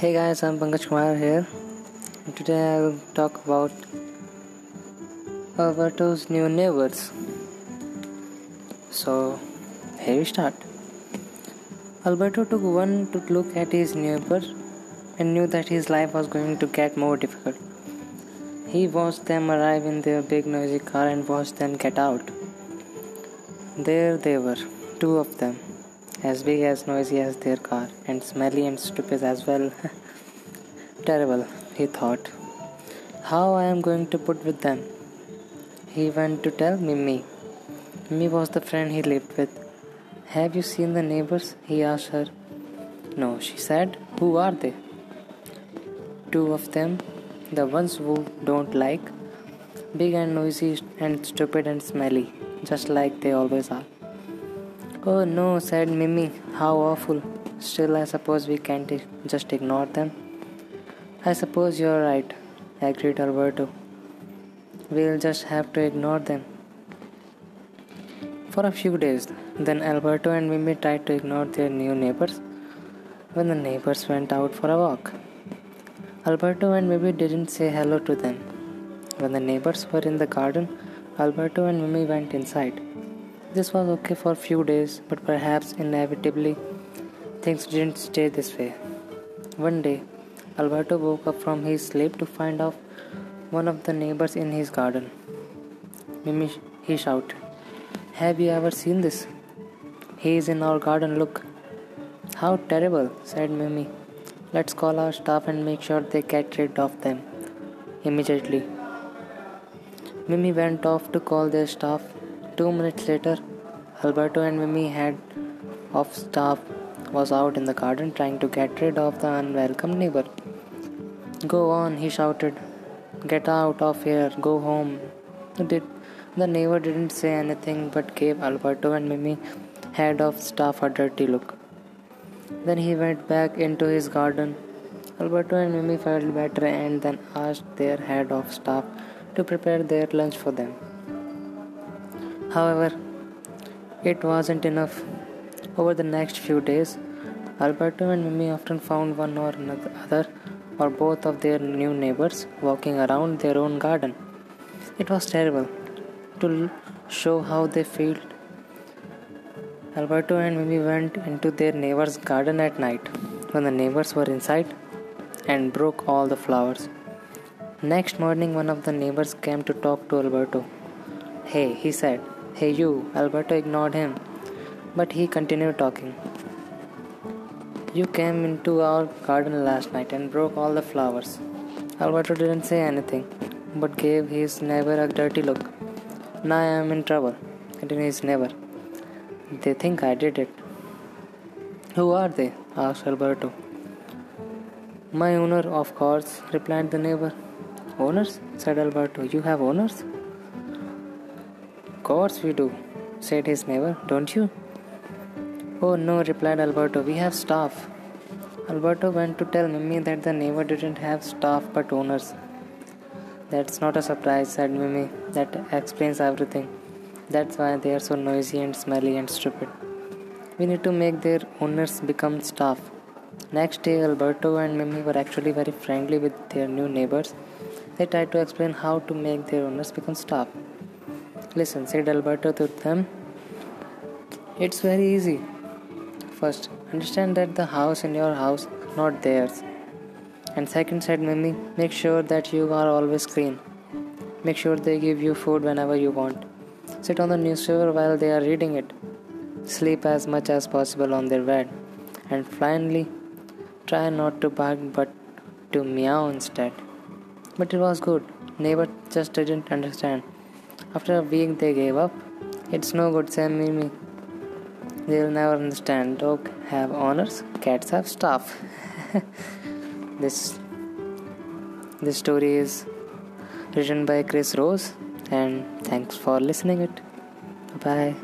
Hey guys, I'm Pankaj Kumar here. Today I will talk about Alberto's new neighbors. So, here we start. Alberto took one to look at his neighbor and knew that his life was going to get more difficult. He watched them arrive in their big noisy car and watched them get out. There they were, two of them as big as noisy as their car, and smelly and stupid as well. Terrible, he thought. How I am going to put with them? He went to tell Mimi. Mimi was the friend he lived with. Have you seen the neighbors? he asked her. No, she said. Who are they? Two of them, the ones who don't like, big and noisy and stupid and smelly, just like they always are. Oh no, said Mimi. How awful. Still, I suppose we can't just ignore them. I suppose you're right, agreed Alberto. We'll just have to ignore them. For a few days, then Alberto and Mimi tried to ignore their new neighbors when the neighbors went out for a walk. Alberto and Mimi didn't say hello to them. When the neighbors were in the garden, Alberto and Mimi went inside. This was okay for a few days, but perhaps inevitably things didn't stay this way. One day, Alberto woke up from his sleep to find out one of the neighbors in his garden. Mimi, he shouted, Have you ever seen this? He is in our garden, look. How terrible, said Mimi. Let's call our staff and make sure they get rid of them immediately. Mimi went off to call their staff Two minutes later, Alberto and Mimi head of staff was out in the garden trying to get rid of the unwelcome neighbor. Go on, he shouted. Get out of here, go home. Did the neighbor didn't say anything but gave Alberto and Mimi head of staff a dirty look. Then he went back into his garden. Alberto and Mimi felt better and then asked their head of staff to prepare their lunch for them. However, it wasn't enough. Over the next few days, Alberto and Mimi often found one or another or both of their new neighbors walking around their own garden. It was terrible to show how they felt. Alberto and Mimi went into their neighbor's garden at night when the neighbors were inside and broke all the flowers. Next morning, one of the neighbors came to talk to Alberto. Hey, he said, Hey, you! Alberto ignored him, but he continued talking. You came into our garden last night and broke all the flowers. Alberto didn't say anything, but gave his neighbor a dirty look. Now I am in trouble, continued his neighbor. They think I did it. Who are they? asked Alberto. My owner, of course, replied the neighbor. Owners? said Alberto. You have owners? Course we do, said his neighbor. Don't you? Oh no, replied Alberto. We have staff. Alberto went to tell Mimi that the neighbor didn't have staff but owners. That's not a surprise, said Mimi. That explains everything. That's why they are so noisy and smelly and stupid. We need to make their owners become staff. Next day, Alberto and Mimi were actually very friendly with their new neighbors. They tried to explain how to make their owners become staff. Listen, said Alberto to them. It's very easy. First, understand that the house in your house, not theirs. And second, said Mimi, make sure that you are always clean. Make sure they give you food whenever you want. Sit on the newspaper while they are reading it. Sleep as much as possible on their bed. And finally, try not to bark but to meow instead. But it was good. Neighbor just didn't understand. After a week, they gave up. It's no good, Sam Mimi. They'll never understand. Dogs have owners, cats have staff. this this story is written by Chris Rose, and thanks for listening it. Bye.